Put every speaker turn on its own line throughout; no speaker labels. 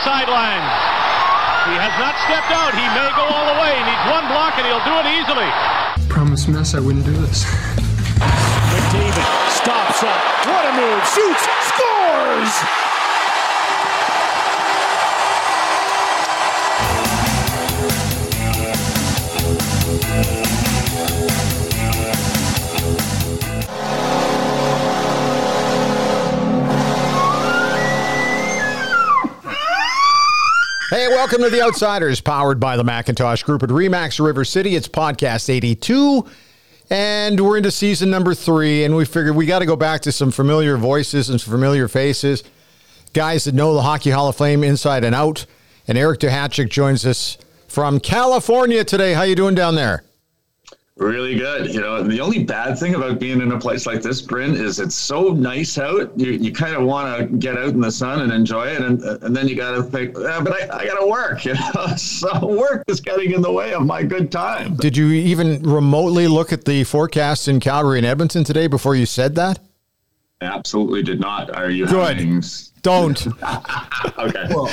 the
sideline. He has not stepped out. He may go all the way. He needs one block and he'll do it easily.
Promise mess I wouldn't do this.
McDavid stops up. What a move. Shoots. Scores!
Hey, welcome to The Outsiders, powered by the Macintosh Group at Remax River City. It's podcast 82, and we're into season number three, and we figured we got to go back to some familiar voices and some familiar faces, guys that know the Hockey Hall of Fame inside and out. And Eric Duhatschek joins us from California today. How you doing down there?
Really good. You know, the only bad thing about being in a place like this, Bryn, is it's so nice out. You, you kind of want to get out in the sun and enjoy it. And, and then you got to think, but I, I got to work. You know, so work is getting in the way of my good time.
Did you even remotely look at the forecasts in Calgary and Edmonton today before you said that?
Absolutely did not. Are you
Good.
having-
Don't.
okay.
Well,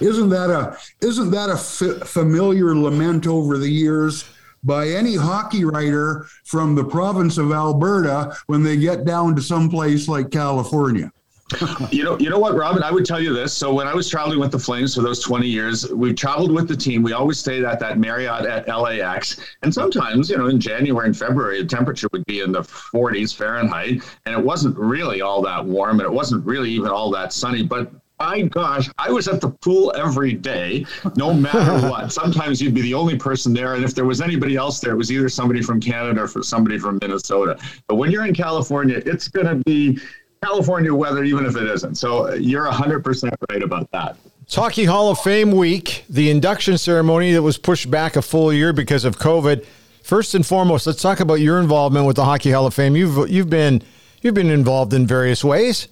isn't that a isn't that a f- familiar lament over the years by any hockey writer from the province of Alberta when they get down to some place like California?
You know, you know what, Robin? I would tell you this. So when I was traveling with the Flames for those 20 years, we traveled with the team. We always stayed at that Marriott at LAX. And sometimes, you know, in January and February, the temperature would be in the 40s Fahrenheit, and it wasn't really all that warm, and it wasn't really even all that sunny. But my gosh, I was at the pool every day, no matter what. Sometimes you'd be the only person there, and if there was anybody else there, it was either somebody from Canada or somebody from Minnesota. But when you're in California, it's going to be California weather, even if it isn't. So uh, you're 100% right about that.
It's Hockey Hall of Fame week, the induction ceremony that was pushed back a full year because of COVID. First and foremost, let's talk about your involvement with the Hockey Hall of Fame. You've you've been you've been involved in various ways,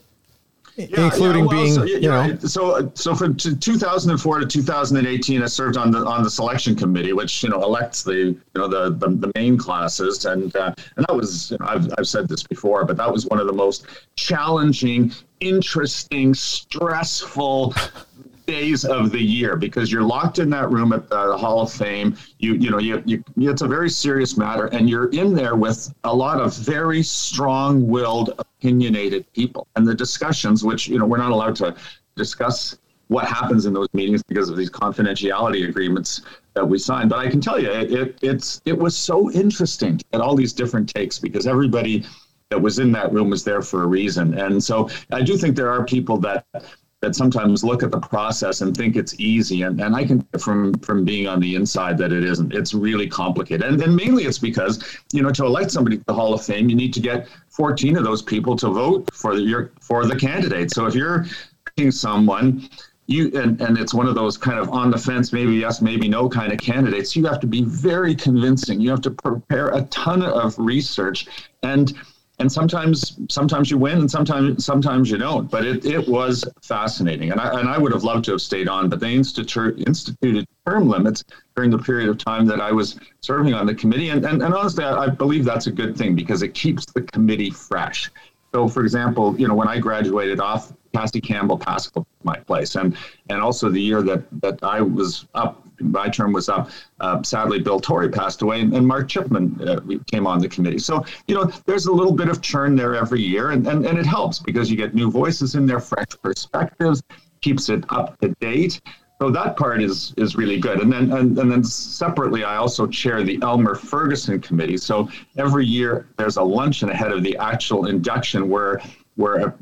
including
well,
being
so,
you
you're
know.
so so from 2004 to 2018 i served on the on the selection committee which you know elects the you know the the, the main classes. And uh, and that was you know, I've, I've said this before but that was one of the most challenging interesting stressful days of the year because you're locked in that room at the Hall of Fame. You you know you, you it's a very serious matter, and you're in there with a lot of very strong-willed, opinionated people, and the discussions, which you know we're not allowed to discuss what happens in those meetings because of these confidentiality agreements that we signed. But I can tell you, it, it it's it was so interesting get all these different takes because everybody that was in that room was there for a reason, and so I do think there are people that that sometimes look at the process and think it's easy. And, and I can from from being on the inside that it isn't. It's really complicated. And then mainly it's because, you know, to elect somebody to the Hall of Fame, you need to get 14 of those people to vote for the, your for the candidate. So if you're picking someone you and, and it's one of those kind of on the fence, maybe yes, maybe no kind of candidates. You have to be very convincing. You have to prepare a ton of research and and sometimes sometimes you win and sometimes sometimes you don't but it, it was fascinating. And I, and I would have loved to have stayed on but they instituted instituted term limits during the period of time that I was serving on the committee. And, and, and honestly I, I believe that's a good thing because it keeps the committee fresh. So for example you know when I graduated off Cassie Campbell passed my place. And and also the year that that I was up my term was up. Uh, sadly, Bill Torrey passed away, and, and Mark Chipman uh, came on the committee. So, you know, there's a little bit of churn there every year, and, and, and it helps because you get new voices in there, fresh perspectives, keeps it up to date. So that part is is really good. And then and, and then separately, I also chair the Elmer Ferguson committee. So every year there's a luncheon ahead of the actual induction where where a,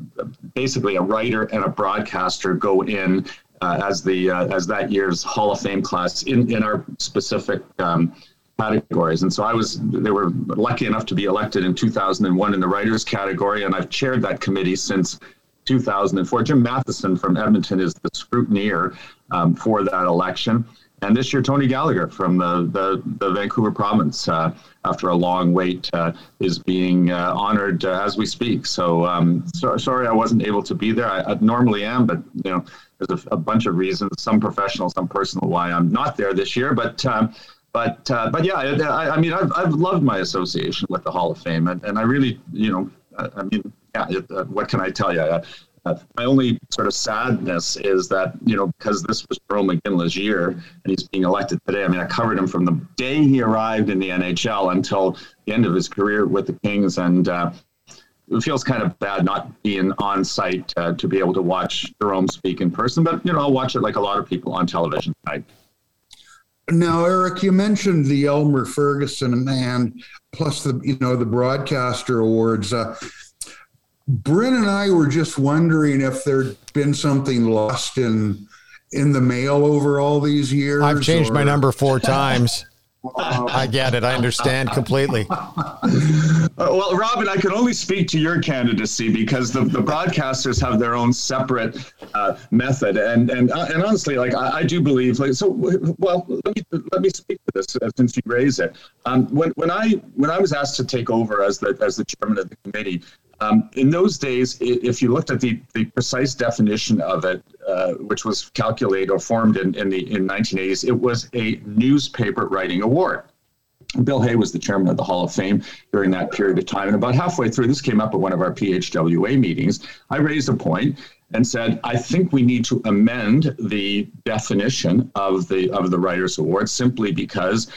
basically a writer and a broadcaster go in uh, as the uh, as that year's Hall of Fame class in in our specific um, categories. And so I was they were lucky enough to be elected in 2001 in the writers category, and I've chaired that committee since 2004. Jim Matheson from Edmonton is the scrutineer um, for that election. and this year Tony Gallagher from the the, the Vancouver province, uh, after a long wait, uh, is being uh, honored uh, as we speak. So, um, so, sorry I wasn't able to be there. I, I normally am, but you know there's a, a, bunch of reasons, some professional, some personal, why I'm not there this year. But um, but uh, but yeah, I, I, mean I've, I've loved my association with the Hall of Fame, and, and I really you know I, I mean yeah, it, uh, what can I tell you? Uh, my only sort of sadness is that you know because this was Jarome Iginla's year and he's being elected today. I mean, I covered him from the day he arrived in the NHL until the end of his career with the Kings, and uh, it feels kind of bad not being on site uh, to be able to watch Jarome speak in person. But you know, I'll watch it like a lot of people on television. I,
now, Eric, you mentioned the Elmer Ferguson and plus the you know the broadcaster awards. Uh, Bryn and I were just wondering if there'd been something lost in in the mail over all these years.
I've changed or... my number four times. I get it. I understand completely.
Uh, well, Robin, I can only speak to your candidacy because the, the broadcasters have their own separate uh, method, and and uh, and honestly, like I, I, do believe, like so. Well, let me let me speak to this uh, since you raise it. Um, when when I when I was asked to take over as the as the chairman of the committee, um, in those days, if you looked at the, the precise definition of it, uh, which was calculated or formed in, in the in 1980s, it was a newspaper writing award. Bill Hay was the chairman of the Hall of Fame during that period of time. And about halfway through, this came up at one of our PHWA meetings. I raised a point and said, I think we need to amend the definition of the of the Writers Award simply because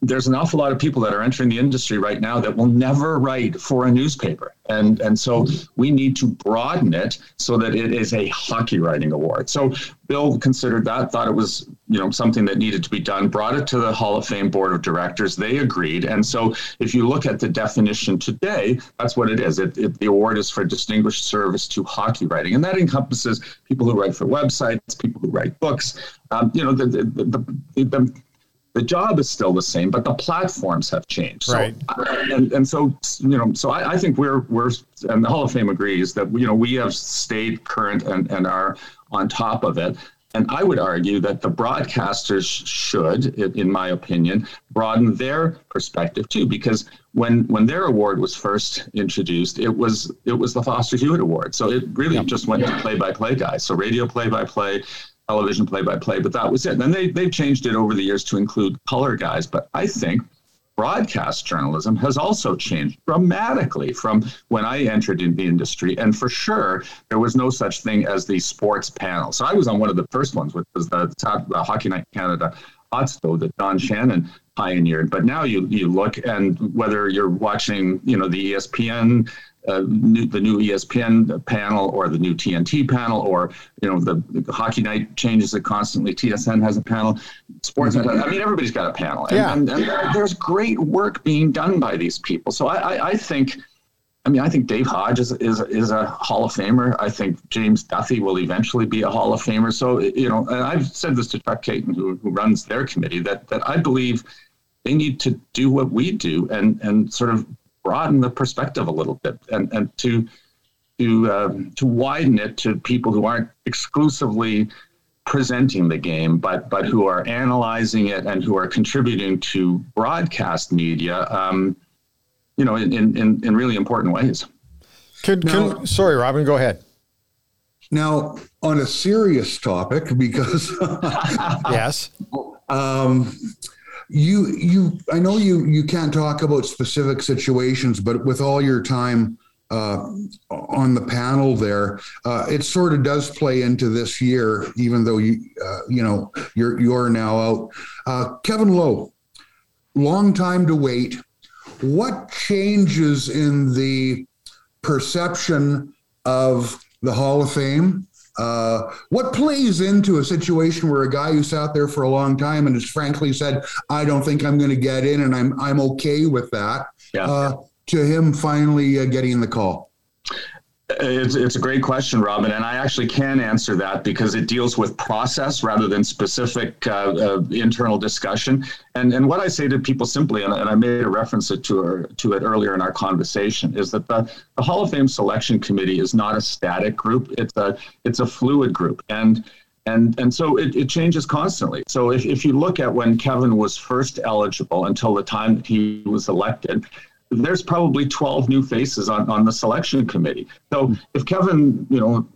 there's an awful lot of people that are entering the industry right now that will never write for a newspaper. And, and so we need to broaden it so that it is a hockey writing award. So Bill considered that, thought it was you know something that needed to be done, brought it to the Hall of Fame board of directors. They agreed. And so if you look at the definition today, that's what it is. It, it, the award is for distinguished service to hockey writing. And that encompasses people who write for websites, people who write books. Um, you know, the, the, the, the the job is still the same, but the platforms have changed.
Right.
So, and, and so, you know, so I, I, think we're, we're, and the Hall of Fame agrees that, you know, we have stayed current and, and are on top of it. And I would argue that the broadcasters should, in my opinion, broaden their perspective too, because when when their award was first introduced, it was it was the Foster Hewitt Award. So it really just went to play-by-play guys. So radio play-by-play, television play by play, but that was it. And then they, they've changed it over the years to include color guys. But I think broadcast journalism has also changed dramatically from when I entered in the industry. And for sure, there was no such thing as the sports panel. So I was on one of the first ones, which was the, the Hockey Night Canada hot that Don Shannon pioneered. But now you you look and whether you're watching, you know, the ESPN uh, new, the new ESPN panel or the new TNT panel or you know the, the hockey night changes it constantly. TSN has a panel. Sports. Mm-hmm. I mean, everybody's got a panel, and,
yeah.
and, and, there's great work being done by these people. So I, I, I think. I mean, I think Dave Hodge is, is, is a Hall of Famer. I think James Duthie will eventually be a Hall of Famer. So, you know, and I've said this to Chuck Kaiton, who, who runs their committee, that, that I believe they need to do what we do and, and sort of broaden the perspective a little bit and, and to to um, to widen it to people who aren't exclusively presenting the game, but but who are analyzing it and who are contributing to broadcast media, um, you know, in, in, in really important ways.
Could, now, could, sorry, Robin, go ahead.
Now, on a serious topic, because
yes,
um, you you I know you you can't talk about specific situations, but with all your time uh, on the panel there, uh, it sort of does play into this year, even though you uh, you know you're you're now out. Uh, Kevin Lowe, long time to wait. What changes in the perception of the Hall of Fame uh, what plays into a situation where a guy who sat there for a long time and has frankly said, "I don't think I'm going to get in," and I'm I'm okay with that, yeah. uh, to him finally uh, getting the call?
It's, it's a great question, Robin, and I actually can answer that because it deals with process rather than specific uh, uh, internal discussion. And and what I say to people simply, and, and I made a reference to, to it earlier in our conversation, is that the, the Hall of Fame selection committee is not a static group; it's a it's a fluid group, and And, and so it, it changes constantly. So if, if you look at when Kevin was first eligible until the time that he was elected, there's probably 12 new faces on, on the selection committee. So if Kevin, you know,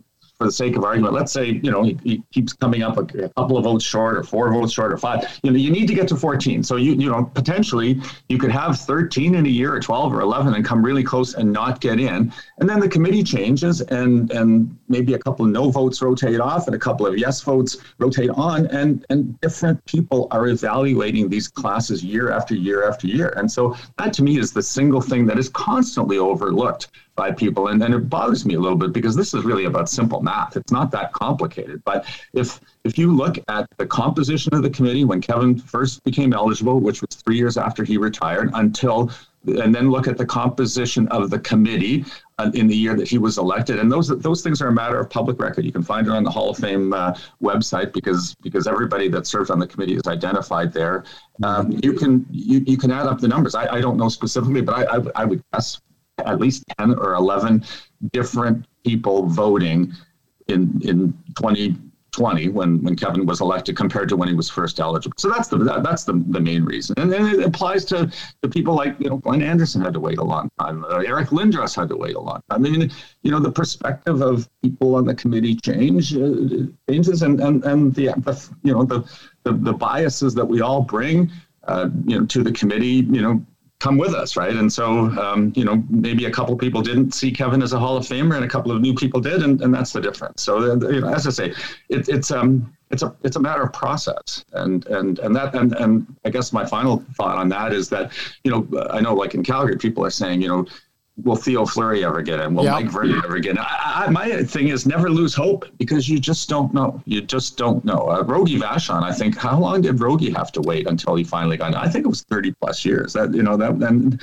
for the sake of argument, let's say you know he, he keeps coming up a, a, couple of votes short, or four votes short, or five. You know, you need to get to 14. So you you know potentially you could have 13 in a year, or 12, or 11, and come really close and not get in. And then the committee changes, and and maybe a couple of no votes rotate off, and a couple of yes votes rotate on, and and different people are evaluating these classes year after year after year. And so that to me is the single thing that is constantly overlooked by people. And, and it bothers me a little bit because this is really about simple math. It's not that complicated. But if if you look at the composition of the committee when Kevin first became eligible, which was three years after he retired, until and then look at the composition of the committee uh, in the year that he was elected. And those those things are a matter of public record. You can find it on the Hall of Fame uh, website because because everybody that served on the committee is identified there. Um, you can you, you can add up the numbers. I, I don't know specifically, but I, I, I would guess at least 10 or 11 different people voting in in 2020 when when Kevin was elected compared to when he was first eligible. So that's the that, that's the, the main reason, and then it applies to, to people like you know Glenn Anderson had to wait a long time, uh, Eric Lindros had to wait a long time. I mean, you know, the perspective of people on the committee change uh, changes, and and and the, the you know the, the the biases that we all bring. Uh, you know, to the committee, you know, come with us, right? And so, um, you know, maybe a couple people didn't see Kevin as a Hall of Famer, and a couple of new people did, and, and that's the difference. So, uh, you know, as I say, it, it's um, it's a it's a matter of process, and and and that and and I guess my final thought on that is that, you know, I know like in Calgary, people are saying, you know, will Theo Fleury ever get in? Will Mike Vernon ever get in? I, I, my thing is never lose hope because you just don't know. You just don't know. Uh, Rogie Vachon, I think, how long did Rogie have to wait until he finally got in? I think it was 30 plus years. That, you know, that, and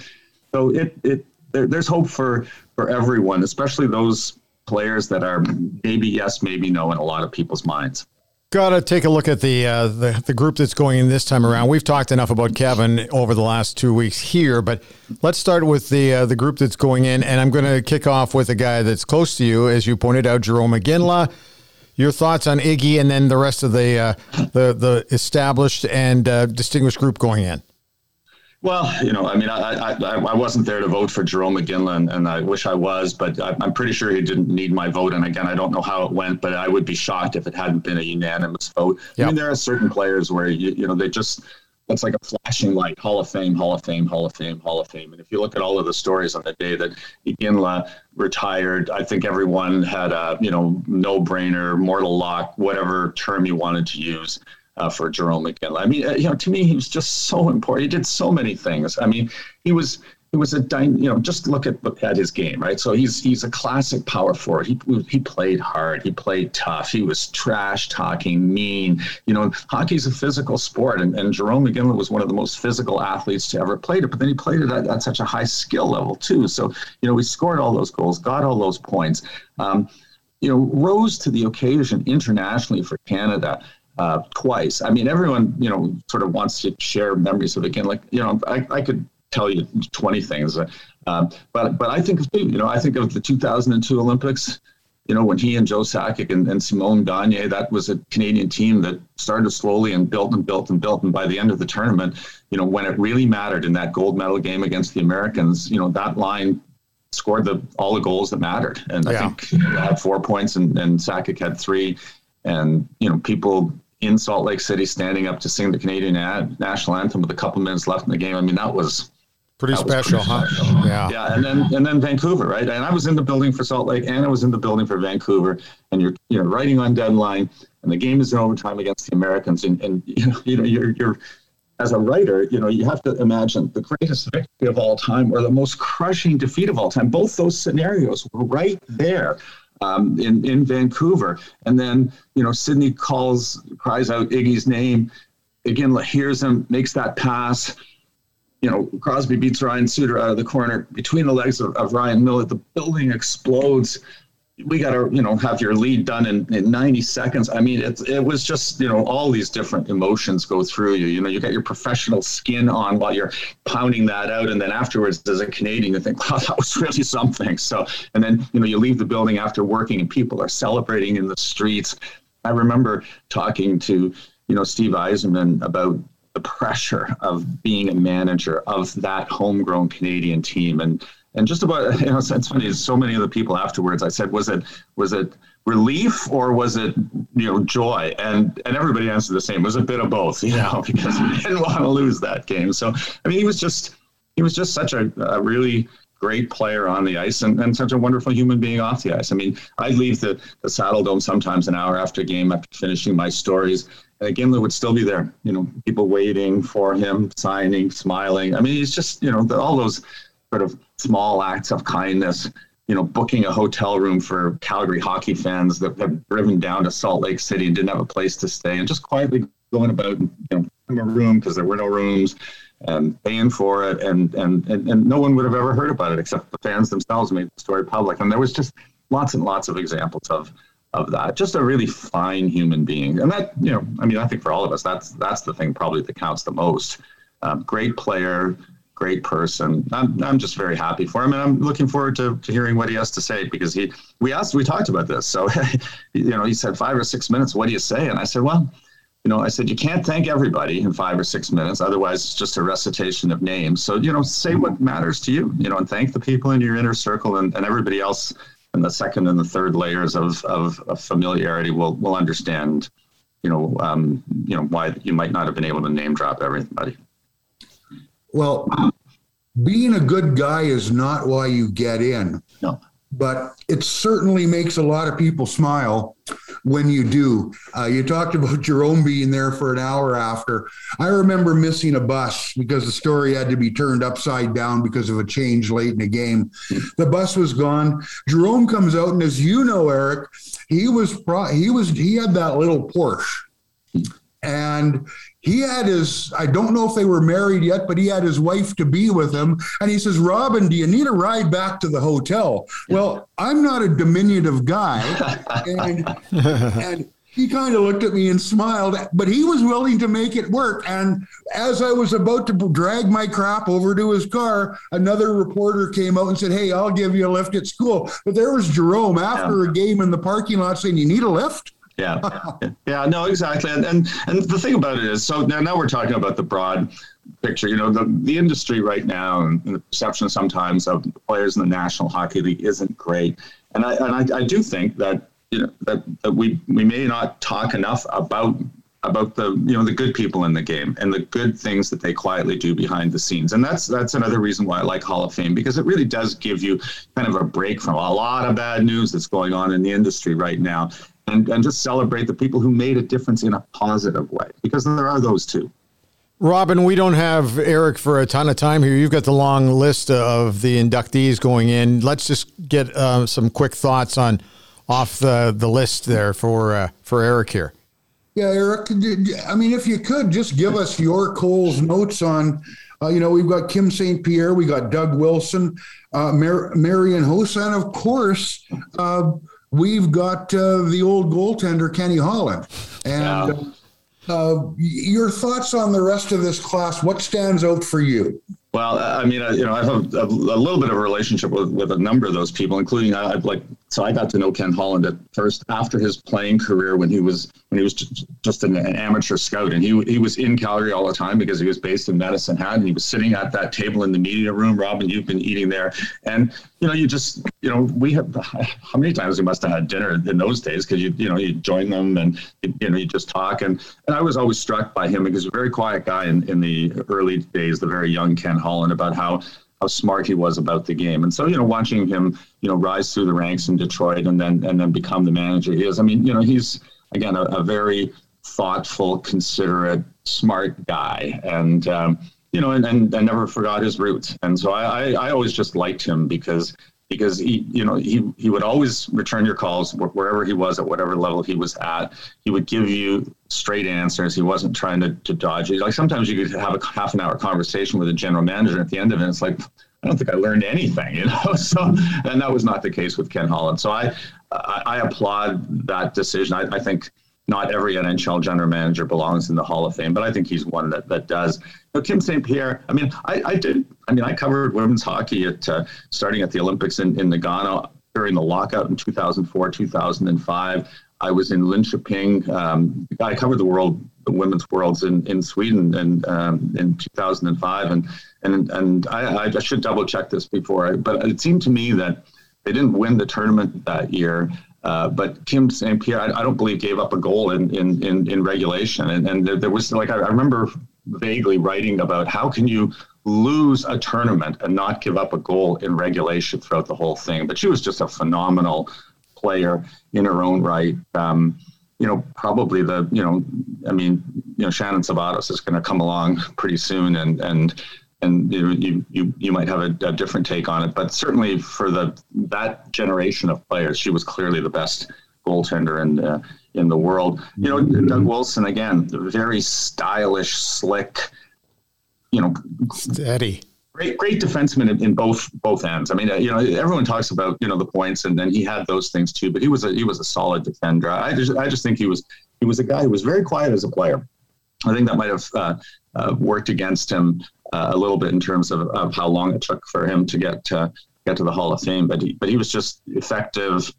so it, it, there, there's hope for, for everyone, especially those players that are maybe yes, maybe no in a lot of people's minds.
Got to take a look at the, uh, the the group that's going in this time around. We've talked enough about Kevin over the last two weeks here, but let's start with the uh, the group that's going in, and I'm going to kick off with a guy that's close to you, as you pointed out, Jarome Iginla. Your thoughts on Iggy, and then the rest of the uh, the the established and uh, distinguished group going in.
Well, you know, I mean, I, I, I wasn't there to vote for Jarome Iginla, and, I wish I was, but I, am pretty sure he didn't need my vote. And again, I don't know how it went, but I would be shocked if it hadn't been a unanimous vote. Yep. I mean, there are certain players where you, you know they just it's like a flashing light, Hall of Fame, Hall of Fame, Hall of Fame, Hall of Fame. And if you look at all of the stories on the day that Iginla retired, I think everyone had a you know no brainer, mortal lock, whatever term you wanted to use uh, for Jarome Iginla. I mean, uh, you know, to me, he was just so important. He did so many things. I mean, he was he was a you know just look at at his game right? So he's he's a classic power forward. He he played hard. He played tough. He was trash talking mean. You know hockey's a physical sport and, and Jarome Iginla was one of the most physical athletes to ever play it but then he played it at, at such a high skill level too. So you know he scored all those goals got all those points. Um, you know rose to the occasion internationally for Canada uh, twice. I mean, everyone, you know, sort of wants to share memories of it again. Like, you know, I, I could tell you 20 things, uh, but but I think of you know, I think of the 2002 Olympics. You know, when he and Joe Sakic and, and Simon Gagne, that was a Canadian team that started slowly and built and built and built. And by the end of the tournament, you know, when it really mattered in that gold medal game against the Americans, you know, that line scored the all the goals that mattered. And yeah. I think you know, had four points and, and Sakic had three. And, you know, people in Salt Lake City standing up to sing the Canadian ad, national anthem with a couple minutes left in the game. I mean, that was
pretty
that
special,
was
pretty
huh?
Special. Yeah.
Yeah. And then, and then Vancouver, right. And I was in the building for Salt Lake and I was in the building for Vancouver and you're, you know, writing on deadline and the game is in overtime against the Americans. And, and you know, you know, you're, you're, as a writer, you know, you have to imagine the greatest victory of all time or the most crushing defeat of all time. Both those scenarios were right there um, in in Vancouver, and then you know Sidney calls, cries out Iggy's name. Again, hears him, makes that pass. You know, Crosby beats Ryan Suter out of the corner between the legs of, of Ryan Miller. The building explodes we got to you know have your lead done in, in 90 seconds. I mean it, it was just you know all these different emotions go through you. You know you got your professional skin on while you're pounding that out and then afterwards as a canadian you think wow that was really something. So and then you know you leave the building after working and people are celebrating in the streets. I remember talking to, you know, Steve Yzerman about the pressure of being a manager of that homegrown Canadian team. And and just about you know it's funny so many of the people afterwards. I said was it was it relief or was it you know joy? And and everybody answered the same. It was a bit of both you know because we didn't want to lose that game. So i mean he was just he was just such a, a really great player on the ice and, and such a wonderful human being off the ice. I mean i'd leave the, the Saddledome sometimes an hour after a game after finishing my stories. And Gimlet would still be there, you know, people waiting for him, signing, smiling. I mean, he's just, you know, the, all those sort of small acts of kindness, you know, booking a hotel room for Calgary hockey fans that have driven down to Salt Lake City and didn't have a place to stay, and just quietly going about, you know, a room because there were no rooms, and paying for it, and, and and and no one would have ever heard about it except the fans themselves made the story public, and there was just lots and lots of examples of of that. Just a really fine human being, and that you know, I mean, I think for all of us, that's that's the thing probably that counts the most. Um, great player, great person. I'm I'm just very happy for him, and I'm looking forward to, to hearing what he has to say because he we asked we talked about this. So you know, he said five or six minutes. What do you say? And I said, well. You know, I said you can't thank everybody in five or six minutes. Otherwise, it's just a recitation of names. So, you know, say what matters to you. You know, and thank the people in your inner circle and, and everybody else and the second and the third layers of, of, of familiarity will will understand, you know, um, you know why you might not have been able to name drop everybody.
Well, being a good guy is not why you get in.
No
but it certainly makes a lot of people smile when you do. Uh, you talked about Jarome being there for an hour after. I remember missing a bus because the story had to be turned upside down because of a change late in the game. The bus was gone. Jarome comes out, and as you know, Eric, he was pro- he was he had that little Porsche. And he had his i don't know if they were married yet but he had his wife to be with him. And he says robin do you need a ride back to the hotel? Well i'm not a diminutive guy. And, and he kind of looked at me and smiled but he was willing to make it work. And as i was about to drag my crap over to his car another reporter came out and said hey i'll give you a lift at school. But there was Jarome after yeah. a game in the parking lot saying you need a lift
yeah, yeah, no, exactly. And, and and the thing about it is, so now now we're talking about the broad picture. You know, the the industry right now and the perception sometimes of players in the National Hockey League isn't great. And I and I, I do think that you know that, that we we may not talk enough about about the you know the good people in the game and the good things that they quietly do behind the scenes and that's that's another reason why I like Hall of Fame because it really does give you kind of a break from a lot of bad news that's going on in the industry right now and, and just celebrate the people who made a difference in a positive way because there are those too.
Robin, we don't have Eric for a ton of time here. You've got the long list of the inductees going in. Let's just get uh, some quick thoughts on off the, the list there for uh, for Eric here.
Yeah, Eric. I mean, if you could just give us your Cole's notes on. Uh, you know, we've got Kim St. Pierre, we got Doug Wilson, uh, Mar- Marian Hossa, and of course, uh, we've got uh, the old goaltender Kenny Holland. And yeah. uh, your thoughts on the rest of this class? What stands out for you?
Well, I mean, you know, I have a, a, little bit of a relationship with, with a number of those people, including I uh, like. So I got to know Ken Holland at first after his playing career when he was when he was just, an, an, amateur scout, and he he was in Calgary all the time because he was based in Medicine Hat, and he was sitting at that table in the media room. Robin, you've been eating there, and you know, you just you know, we have how many times we must have had dinner in those days? Because you you know you join them and you know you just talk, and and I was always struck by him because he's a very quiet guy in in the early days, the very young Ken Holland about how how smart he was about the game. And so, you know, watching him, you know, rise through the ranks in Detroit and then and then become the manager he is. I mean, you know, he's again a, a very thoughtful, considerate, smart guy, and um, you know, and, and, and never forgot his roots. And so I, I, I always just liked him because because he, you know, he, he would always return your calls wherever he was at whatever level he was at. He would give you straight answers. He wasn't trying to, to dodge it. Like sometimes you could have a half an hour conversation with a general manager. At the end of it, it's like, I don't think I learned anything, you know. So, and that was not the case with Ken Holland. So I, I, I applaud that decision. I, I think not every NHL general manager belongs in the Hall of Fame, but I think he's one that, that does. Kim St. Pierre, I mean, I, I, did, I mean, I covered women's hockey at uh, starting at the Olympics in, in Nagano during the lockout in 2004, 2005. I was in Linköping. Um, I covered the world, the women's worlds in, in Sweden and um, in 2005, and and and I, I should double check this before, I, but it seemed to me that they didn't win the tournament that year. Uh, but Kim St. Pierre, I, I, don't believe gave up a goal in in, in, in regulation, and and there, there was like I, I remember vaguely writing about how can you lose a tournament and not give up a goal in regulation throughout the whole thing. But she was just a phenomenal player in her own right. Um, you know, probably the, you know, I mean, you know, Shannon Szabados is going to come along pretty soon and, and, and you, you, you might have a, a, different take on it, but certainly for the, that generation of players, she was clearly the best goaltender in, uh, in the world. You know, Doug Wilson, again, very stylish, slick, you know,
steady
great, great defenseman in, in, both both ends. I mean, uh, you know, everyone talks about you know the points, and then he had those things too. But he was a he was a solid defender. I just I just think he was he was a guy who was very quiet as a player. I think that might have uh, uh, worked against him uh, a little bit in terms of, of how long it took for him to get to get to the Hall of Fame. But he but he was just effective,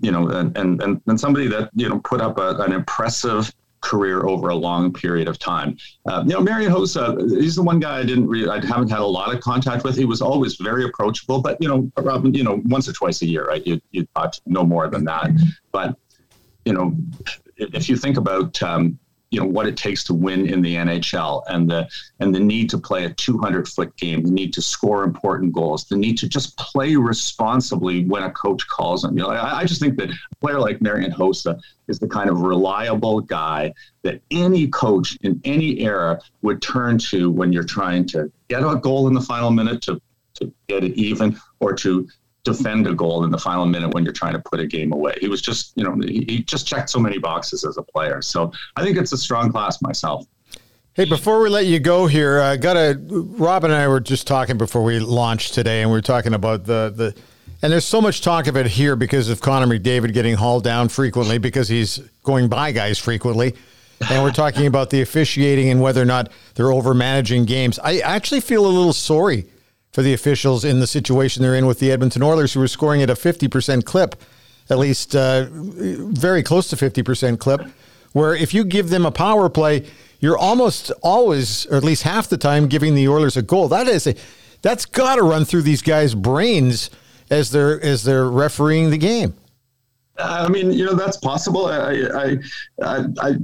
you know, and and and, somebody that you know put up a, an impressive career over a long period of time. Uh, you know, Marian Hossa, he's the one guy I didn't really, I haven't had a lot of contact with. He was always very approachable, but you know, Robin, you know, once or twice a year, right? You you thought no more than that, but you know, if you think about um, you know what it takes to win in the NHL and the and the need to play a 200 foot game, the need to score important goals, the need to just play responsibly when a coach calls them. You know, I, I just think that a player like Marian Hossa is the kind of reliable guy that any coach in any era would turn to when you're trying to get a goal in the final minute to to get it even or to defend a goal in the final minute when you're trying to put a game away. He was just, you know, he just checked so many boxes as a player. So I think it's a strong class myself.
Hey, before we let you go here, I got to. Rob and I were just talking before we launched today, and we were talking about the the. And there's so much talk of it here because of Connor McDavid getting hauled down frequently because he's going by guys frequently. And we're talking about the officiating and whether or not they're over managing games. I actually feel a little sorry for the officials in the situation they're in with the Edmonton Oilers, who are scoring at a 50% clip, at least uh, very close to 50% clip, where if you give them a power play, you're almost always, or at least half the time, giving the Oilers a goal. That is a, that's got to run through these guys' brains as they're as they're refereeing the game.
I mean, you know, that's possible. I, I, I, I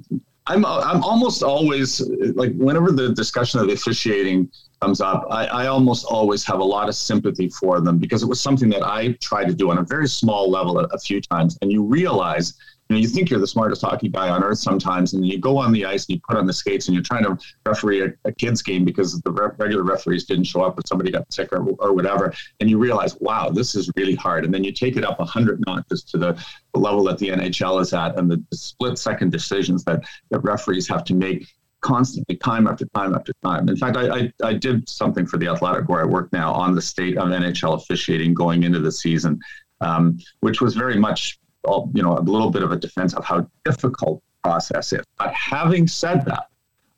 I'm I'm almost always like whenever the discussion of officiating comes up, I, I, almost always have a lot of sympathy for them because it was something that I tried to do on a very small level a, a, few times. And you realize, you know, you think you're the smartest hockey guy on earth sometimes, and you go on the ice and you put on the skates and you're trying to referee a, a kid's game because the re- regular referees didn't show up or somebody got sick or, or whatever. And you realize, wow, this is really hard. And then you take it up 100 notches to the, the level that the NHL is at and the, the split second decisions that, that referees have to make constantly, time after time after time. In fact, I, I, I, did something for the Athletic where I work now on the state of NHL officiating going into the season, um, which was very much, you know, a little bit of a defense of how difficult process is. But having said that,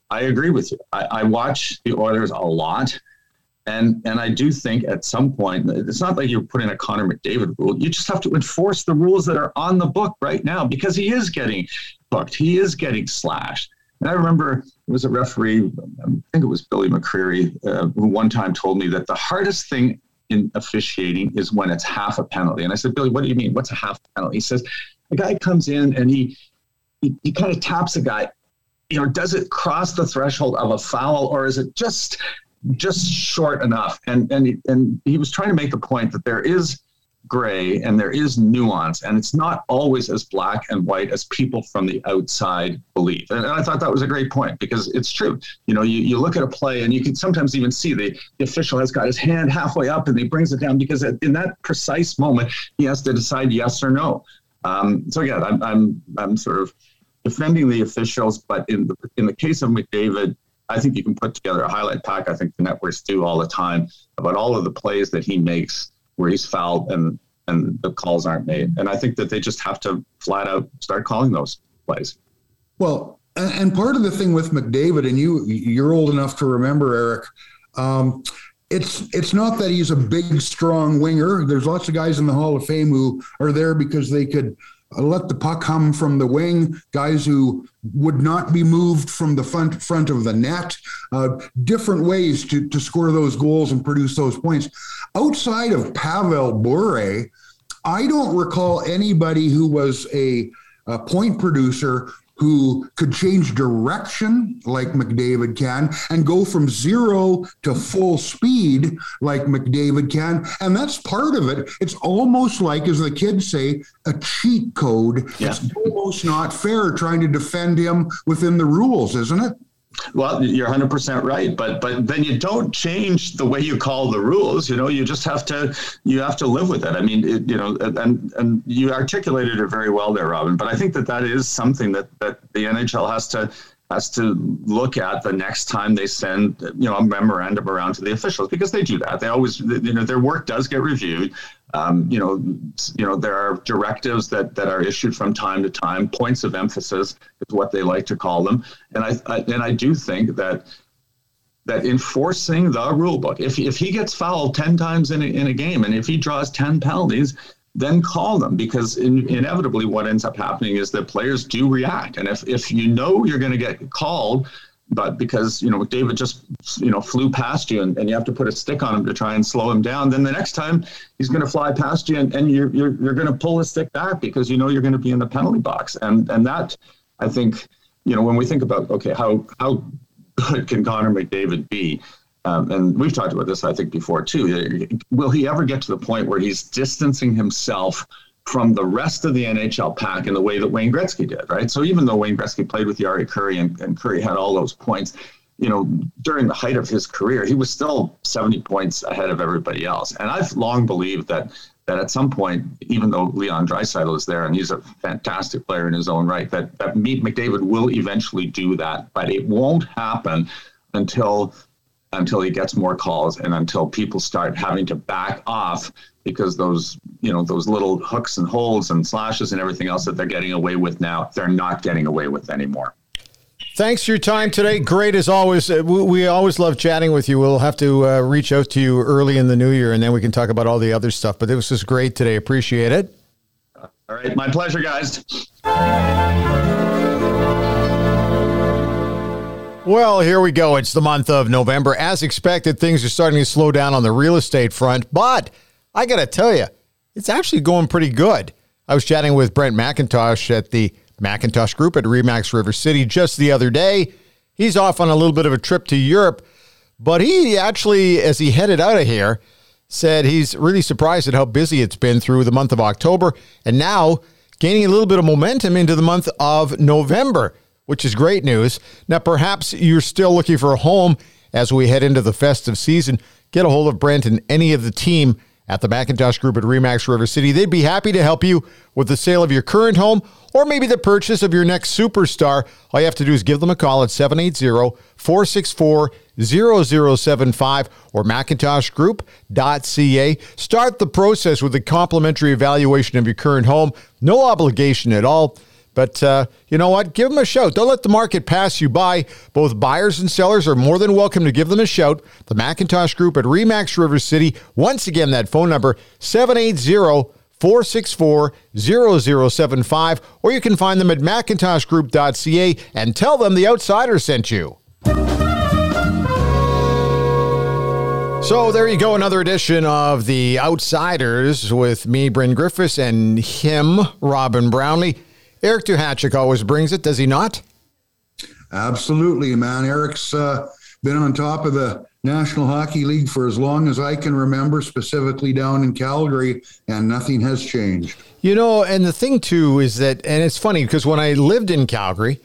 I agree with you. I, I watch the Oilers a lot. And and I do think at some point it's not like you're putting a Connor McDavid rule. You just have to enforce the rules that are on the book right now because he is getting booked. He is getting slashed. And I remember it was a referee, I think it was Billy McCreary, uh, who one time told me that the hardest thing in officiating is when it's half a penalty. And I said, Billy, what do you mean? What's a half penalty? He says, a guy comes in and he, he, he kind of taps a guy. You know, does it cross the threshold of a foul or is it just just short enough? And and and he was trying to make the point that there is gray and there is nuance and it's not always as black and white as people from the outside believe. And, and, i thought that was a great point because it's true. You know you, you look at a play and you can sometimes even see the, the official has got his hand halfway up and he brings it down because in that precise moment he has to decide yes or no. Um, so again I'm, I'm i'm sort of defending the officials but in the in the case of mcdavid I think you can put together a highlight pack. I think the networks do all the time about all of the plays that he makes where he's fouled and and the calls aren't made. And I think that they just have to flat out start calling those plays.
Well, and part of the thing with McDavid, and you you're old enough to remember, Eric. Um, it's it's not that he's a big, strong winger. There's lots of guys in the Hall of Fame who are there because they could let the puck come from the wing, guys who would not be moved from the front front of the net, uh, different ways to, to score those goals and produce those points. Outside of Pavel Bure, I don't recall anybody who was a, a point producer who could change direction like McDavid can and go from zero to full speed like McDavid can. And that's part of it. It's almost like, as the kids say, a cheat code. Yeah. It's almost not fair trying to defend him within the rules, isn't it?
Well, you're 100% right, but but then you don't change the way you call the rules. You know, you just have to you have to live with it. I mean, it, you know, and and you articulated it very well there, Robin. But I think that that is something that that the NHL has to has to look at the next time they send you know a memorandum around to the officials because they do that. They always you know their work does get reviewed. Um, you know, you know there are directives that that are issued from time to time. Points of emphasis is what they like to call them, and I, I and I do think that that enforcing the rule book. If if he gets fouled ten times in a, in a game, and if he draws ten penalties, then call them because in, inevitably what ends up happening is that players do react, and if if you know you're going to get called but because you know David just you know flew past you and, and you have to put a stick on him to try and slow him down, then the next time he's going to fly past you and, and you're you're, you're going to pull the stick back because you know you're going to be in the penalty box and and that I think you know when we think about okay how how good can Connor McDavid be. Um, and we've talked about this, I think, before too. Will he ever get to the point where he's distancing himself from the rest of the NHL pack in the way that Wayne Gretzky did, right? So even though Wayne Gretzky played with Jari Kurri and, and Kurri had all those points, you know, during the height of his career, he was still 70 points ahead of everybody else. And I've long believed that that at some point, even though Leon Draisaitl is there and he's a fantastic player in his own right, that that Meet McDavid will eventually do that, but it won't happen until until he gets more calls and until people start having to back off because those you know those little hooks and holes and slashes and everything else that they're getting away with now they're not getting away with anymore
Thanks for your time today. Great as always. Uh, we always love chatting with you. We'll have to uh, reach out to you early in the new year and then we can talk about all the other stuff. But it was just great today. Appreciate it.
All right. My pleasure, guys.
Well, here we go. It's the month of November. As expected, things are starting to slow down on the real estate front, but I got to tell you, it's actually going pretty good. I was chatting with Brent McIntosh at the McIntosh Group at Remax River City just the other day. He's off on a little bit of a trip to Europe, but he actually, as he headed out of here, said he's really surprised at how busy it's been through the month of October and now gaining a little bit of momentum into the month of November, which is great news. Now, perhaps you're still looking for a home as we head into the festive season. Get a hold of Brent and any of the team at the McIntosh Group at Remax River City. They'd be happy to help you with the sale of your current home or maybe the purchase of your next superstar. All you have to do is give them a call at 780 464 0075 or McIntoshGroup.ca. Start the process with a complimentary evaluation of your current home. No obligation at all. But uh, you know what? Give them a shout. Don't let the market pass you by. Both buyers and sellers are more than welcome to give them a shout. The Macintosh Group at Remax River City. Once again, that phone number 780 464 0075, or you can find them at McIntoshGroup.ca and tell them the outsider sent you. So there you go, another edition of The Outsiders with me, Bryn Griffiths, and him, Robin Brownlee. Eric Duhatschek always brings it, does he not?
Absolutely, man. Eric's uh, been on top of the National Hockey League for as long as I can remember, specifically down in Calgary, and nothing has changed.
You know, and the thing too is that, and it's funny because when I lived in Calgary,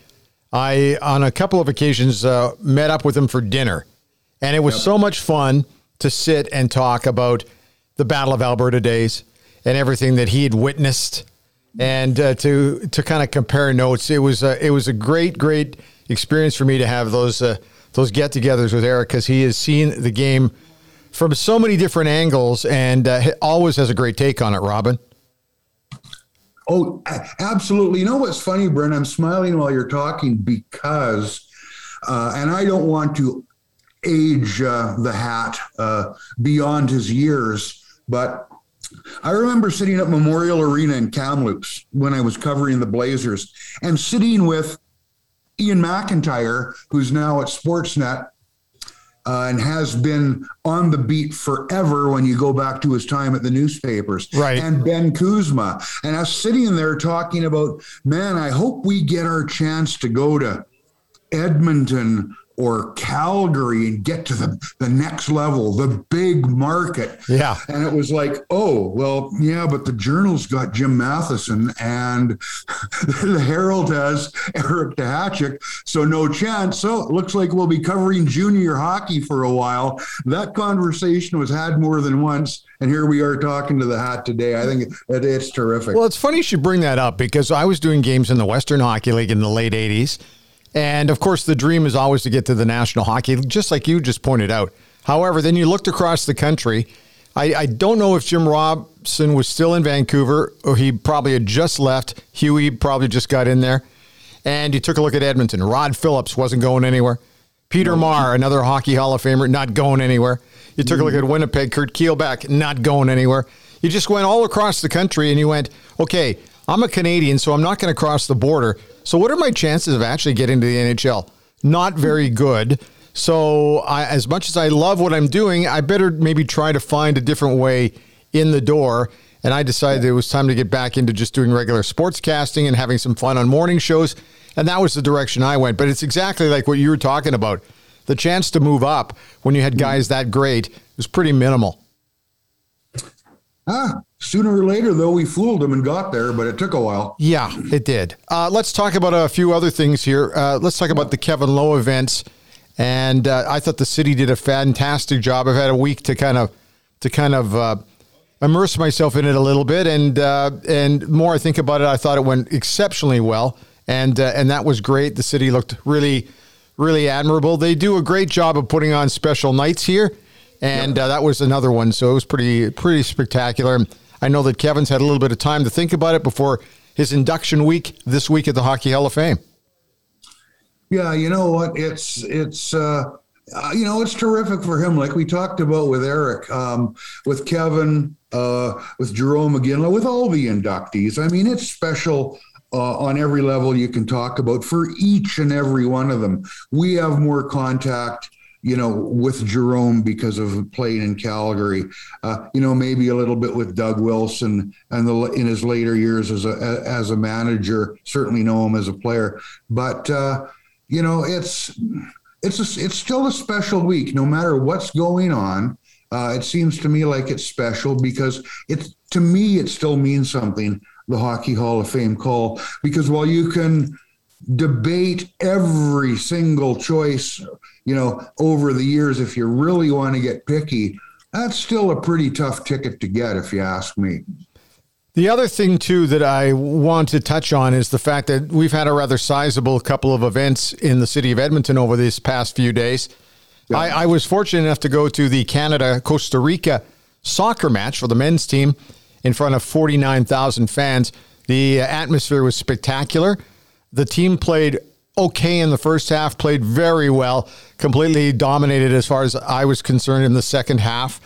I, on a couple of occasions, uh, met up with him for dinner. And it was yep. so much fun to sit and talk about the Battle of Alberta days and everything that he had witnessed and uh, to to kind of compare notes. It was a, it was a great great experience for me to have those uh, those get-togethers with Eric because he has seen the game from so many different angles and uh, always has a great take on it. Robin.
Oh, absolutely. You know what's funny, Brent? I'm smiling while you're talking because, uh, and I don't want to age uh, the hat uh, beyond his years, but I remember sitting at Memorial Arena in Kamloops when I was covering the Blazers and sitting with Iain MacIntyre, who's now at Sportsnet uh, and has been on the beat forever when you go back to his time at the newspapers.
Right.
And Ben Kuzma. And us sitting there talking about, man, I hope we get our chance to go to Edmonton or Calgary and get to the, the next level, the big market.
Yeah.
And it was like, oh, well, yeah, but the Journal's got Jim Matheson and the Herald has Eric Duhatschek. So no chance. So it looks like we'll be covering junior hockey for a while. That conversation was had more than once. And here we are talking to the hat today. I think it, it's terrific.
Well, it's funny you should bring that up because I was doing games in the Western Hockey League in the late 80s. And of course, the dream is always to get to the National Hockey just like you just pointed out. However, then you looked across the country. I, I, don't know if Jim Robson was still in Vancouver or he probably had just left. Huey probably just got in there. And you took a look at Edmonton. Rod Phillips wasn't going anywhere. Peter Maher, another Hockey Hall of Famer, not going anywhere. You took a look mm. at Winnipeg, Curt Keilback, not going anywhere. You just went all across the country and you went, okay, I'm a Canadian, so I'm not going to cross the border. So, what are my chances of actually getting to the NHL? Not very good. So, I, as much as I love what I'm doing, I better maybe try to find a different way in the door. And I decided it was time to get back into just doing regular sports casting and having some fun on morning shows. And that was the direction I went. But it's exactly like what you were talking about. The chance to move up when you had guys that great was pretty minimal.
Ah, sooner or later, though, we fooled them and got there, but it took a while.
Yeah, it did. Uh, let's talk about a few other things here. Uh, let's talk about the Kevin Lowe events. And uh, I thought the city did a fantastic job. I've had a week to kind of to kind of uh, immerse myself in it a little bit, and uh, and more I think about it, I thought it went exceptionally well, and uh, and that was great. The city looked really really admirable. They do a great job of putting on special nights here and uh, that was another one. So it was pretty pretty spectacular. I know that Kevin's had a little bit of time to think about it before his induction week this week at the Hockey Hall of Fame.
Yeah, you know what? It's it's uh, uh, you know it's terrific for him. Like we talked about with Eric, um, with Kevin, uh, with Jarome Iginla, with all the inductees. I mean, it's special. Uh, on every level you can talk about for each and every one of them. We have more contact you know, with Jarome because of playing in Calgary. Uh, you know, maybe a little bit with Doug Wilson and the in his later years as a as a manager. Certainly know him as a player, but uh, you know, it's it's a, it's still a special week, no matter what's going on. Uh, it seems to me like it's special because it's to me it still means something. The Hockey Hall of Fame call because while you can debate every single choice, you know, over the years, if you really want to get picky, that's still a pretty tough ticket to get, if you ask me.
The other thing, too, that I want to touch on is the fact that we've had a rather sizable couple of events in the city of Edmonton over these past few days. Yeah. I, I was fortunate enough to go to the Canada Costa Rica soccer match for the men's team in front of 49,000 fans. The atmosphere was spectacular. The team played okay in the first half, played very well, completely dominated as far as I was concerned in the second half.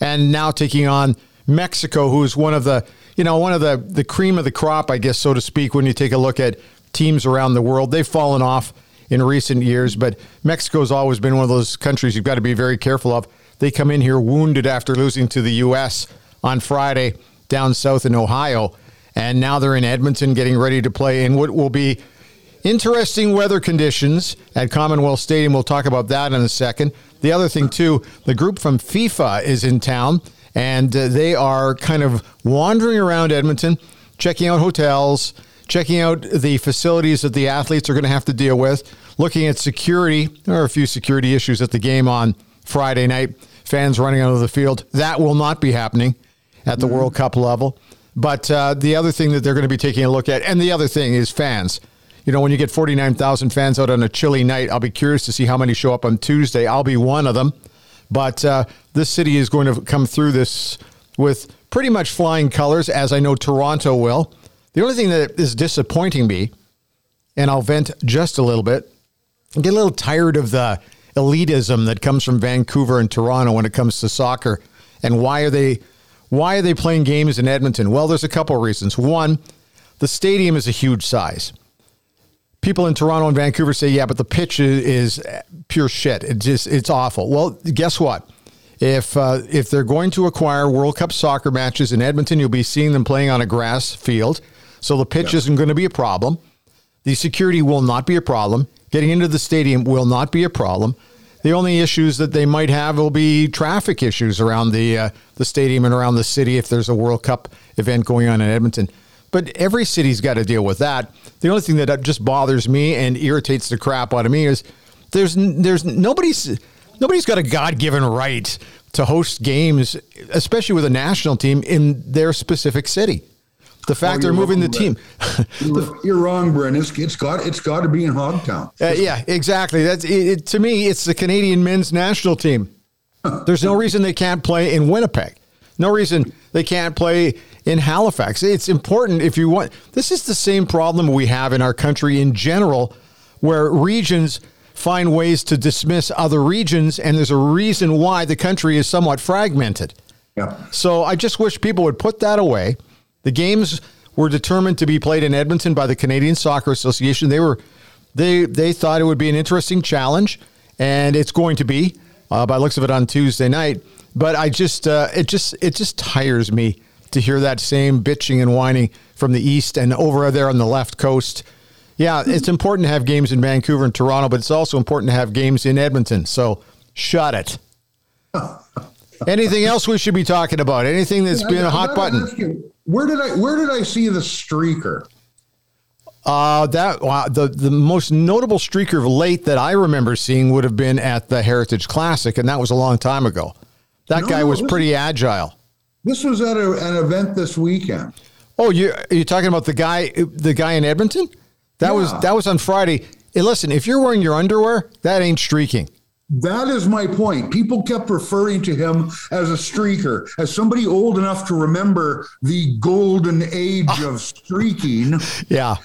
And now taking on Mexico, who's one of the, you know, one of the the cream of the crop, I guess, so to speak, when you take a look at teams around the world. They've fallen off in recent years, but Mexico's always been one of those countries you've got to be very careful of. They come in here wounded after losing to the US on Friday down south in Ohio. And now they're in Edmonton getting ready to play in what will be interesting weather conditions at Commonwealth Stadium. We'll talk about that in a second. The other thing, too, the group from FIFA is in town, and uh, they are kind of wandering around Edmonton, checking out hotels, checking out the facilities that the athletes are going to have to deal with, looking at security. There are a few security issues at the game on Friday night. Fans running out of the field. That will not be happening at the mm-hmm. World Cup level. But uh, the other thing that they're going to be taking a look at, and the other thing is fans. You know, when you get 49,000 fans out on a chilly night, I'll be curious to see how many show up on Tuesday. I'll be one of them. But uh, this city is going to come through this with pretty much flying colors, as I know Toronto will. The only thing that is disappointing me, and I'll vent just a little bit, I get a little tired of the elitism that comes from Vancouver and Toronto when it comes to soccer. And why are they Why are they playing games in Edmonton? Well, there's a couple of reasons. One, the stadium is a huge size. People in Toronto and Vancouver say, "Yeah, but the pitch is, pure shit. It just it's awful." Well, guess what? If uh, if they're going to acquire World Cup soccer matches in Edmonton, you'll be seeing them playing on a grass field, so the pitch isn't going to be a problem. The security will not be a problem. Getting into the stadium will not be a problem. The only issues that they might have will be traffic issues around the uh, the stadium and around the city if there's a World Cup event going on in Edmonton. But every city's got to deal with that. The only thing that just bothers me and irritates the crap out of me is there's there's nobody's nobody's got a God given right to host games, especially with a national team in their specific city. The fact
Oh,
they're moving the
wrong,
team.
You're, you're wrong, Brent. It's, it's got it's got to be in Hogtown.
Uh, yeah, exactly. That's it, it, to me. It's the Canadian men's national team. There's no reason they can't play in Winnipeg. No reason they can't play in Halifax. It's important if you want. This is the same problem we have in our country in general, where regions find ways to dismiss other regions, and there's a reason why the country is somewhat fragmented.
Yeah.
So I just wish people would put that away. The games were determined to be played in Edmonton by the Canadian Soccer Association. They were they they thought it would be an interesting challenge, and it's going to be uh, by looks of it on Tuesday night. But I just uh, it just it just tires me to hear that same bitching and whining from the east and over there on the left coast. Yeah, it's important to have games in Vancouver and Toronto, but it's also important to have games in Edmonton. So shut it. Anything else we should be talking about? Anything that's been a hot button?
you, Where did I where did I see the streaker?
Uh, that wow, the the most notable streaker of late that I remember seeing would have been at the Heritage Classic, and that was a long time ago. That
No,
guy was pretty agile.
This was at a, an event this weekend.
Oh, you are you talking about the guy the guy in Edmonton? That was that was on Friday. Hey, listen, if you're wearing your underwear, that ain't streaking.
That is my point. People kept referring to him as a streaker, as somebody old enough to remember the golden age of streaking.
Yeah.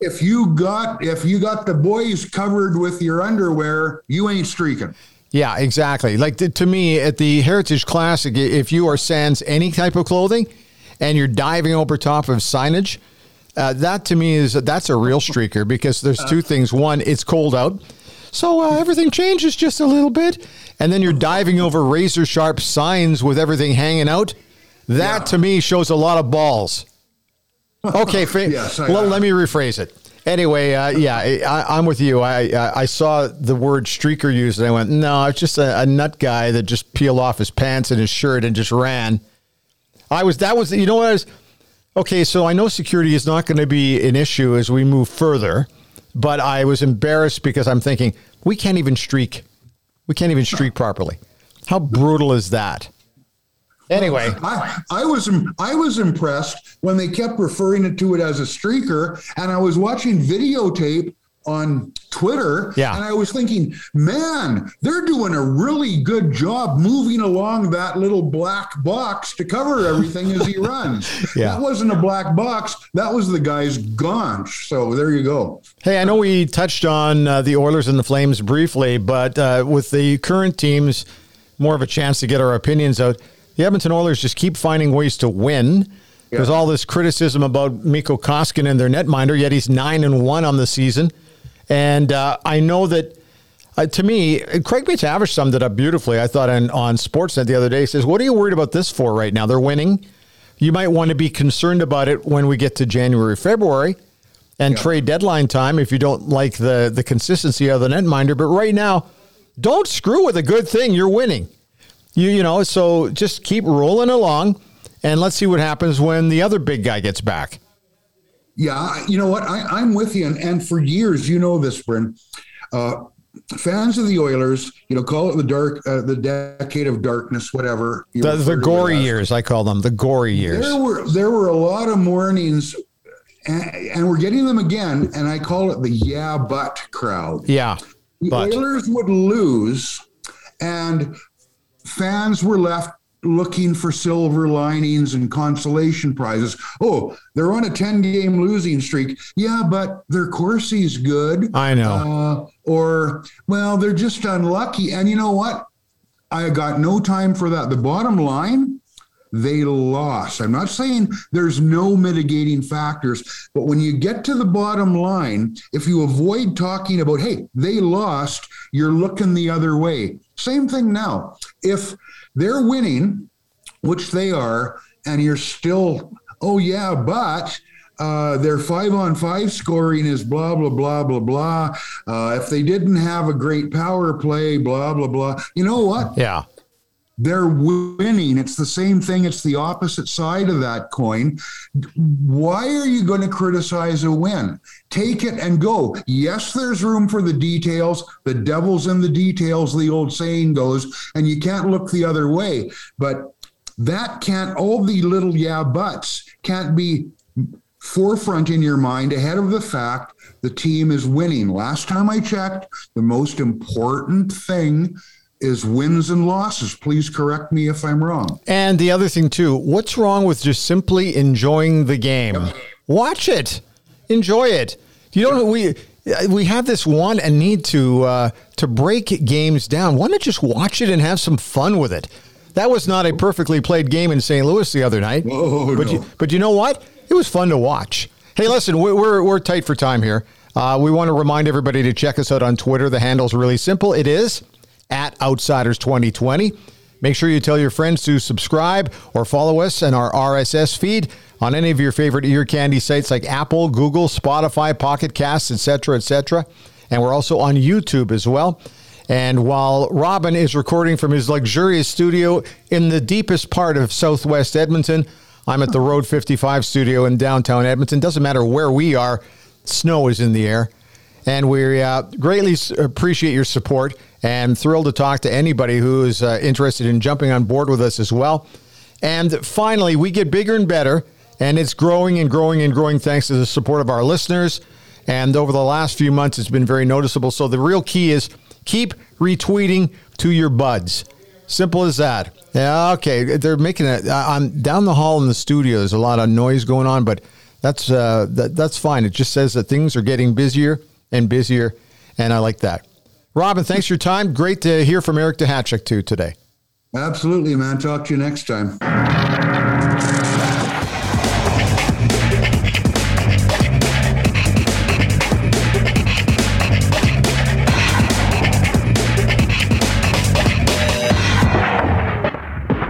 If you got if you got the boys covered with your underwear, you ain't streaking.
Yeah, exactly. Like to, to me, at the Heritage Classic, if you are sans any type of clothing and you're diving over top of signage, uh, that to me is that's a real streaker because there's two things. One, it's cold out, so uh, everything changes just a little bit, and then you're diving over razor sharp signs with everything hanging out. That
Yeah.
to me shows a lot of balls. Okay, fa-
Yes,
well, let me rephrase it. Anyway, uh, yeah, I, I'm with you. I, I I saw the word streaker used, and I went, no, it's just a, a nut guy that just peeled off his pants and his shirt and just ran. I was that was you know what I was okay. So I know security is not going to be an issue as we move further, but I was embarrassed because I'm thinking we can't even streak, we can't even streak properly. How brutal is that? Anyway,
I, I was I was impressed when they kept referring it to it as a streaker, and I was watching videotape on Twitter,
Yeah.
and I was thinking, man, they're doing a really good job moving along that little black box to cover everything as he runs.
Yeah.
That wasn't a black box; that was the guy's gaunch. So there you go.
Hey, I know we touched on uh, the Oilers and the Flames briefly, but uh, with the current teams, more of a chance to get our opinions out. The Edmonton Oilers just keep finding ways to win. There's all this criticism about Mikko Koskinen, their netminder, yet he's nine and one on the season. And uh, I know that, uh, to me, Craig MacTavish summed it up beautifully. I thought on, on Sportsnet the other day. He says, "What are you worried about this for right now? They're winning. You might want to be concerned about it when we get to January, February." and trade deadline time if you don't like the the consistency of the netminder. But right now, don't screw with a good thing. You're winning. You you know, so just keep rolling along, and let's see what happens when the other big guy gets back.
Yeah, you know what? I, I'm with you, and, and for years, you know this, Bryn. Uh, fans of the Oilers, you know, call it the dark, uh, the decade of darkness, whatever.
The, the gory years, I call them the gory years.
There were there were a lot of mornings, and, and we're getting them again, and I call it the yeah but crowd.
Yeah,
The
but
Oilers would lose, and fans were left looking for silver linings and consolation prizes. Oh, they're on a 10 game losing streak. Yeah, but their Corsi's good.
I know.
Uh, or, well, they're just unlucky. And you know what? I got no time for that. The bottom line they lost. I'm not saying there's no mitigating factors, but when you get to the bottom line, if you avoid talking about, hey, they lost, you're looking the other way. Same thing now. If they're winning, which they are, and you're still, oh, yeah, but. Uh, their five on five scoring is blah blah blah blah blah. Uh, if they didn't have a great power play, blah blah blah. You know what?
Yeah.
They're winning. It's the same thing. It's the opposite side of that coin. Why are you going to criticize a win? Take it and go. Yes, there's room for the details. The devil's in the details, the old saying goes, and you can't look the other way. But that can't, all the little yeah buts can't be forefront in your mind ahead of the fact the team is winning. Last time I checked, the most important thing is wins and losses. Please correct me if I'm wrong.
And the other thing too, what's wrong with just simply enjoying the game? Yep. Watch it, enjoy it. You don't we we have this want and need to uh, to break games down. Why not just watch it and have some fun with it? That was not a perfectly played game in St. Louis the other night. But
no.
you, but you know what? It was fun to watch. Hey, listen, we're we're, we're tight for time here. Uh, we want to remind everybody to check us out on Twitter. The handle's really simple. It is at Outsiders 2020. Make sure you tell your friends to subscribe or follow us in our RSS feed on any of your favorite ear candy sites like Apple, Google, Spotify, Pocket Casts, etc., etc. And we're also on YouTube as well. And while Robin is recording from his luxurious studio in the deepest part of Southwest Edmonton, I'm at the Road 55 studio in downtown Edmonton. Doesn't matter where we are, snow is in the air. And we uh, greatly appreciate your support and thrilled to talk to anybody who is uh, interested in jumping on board with us as well. And finally, we get bigger and better, and it's growing and growing and growing thanks to the support of our listeners. And over the last few months, it's been very noticeable. So the real key is keep retweeting to your buds. Simple as that. Yeah, okay. They're making it. I'm down the hall in the studio. There's a lot of noise going on, but that's uh, that, that's fine. It just says that things are getting busier and busier, and I like that. Robin, thanks for your time. Great to hear from Eric Duhatschek too today.
Absolutely, man. Talk to you next time.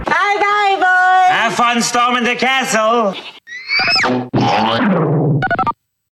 Bye bye, boys.
Have fun storming the castle.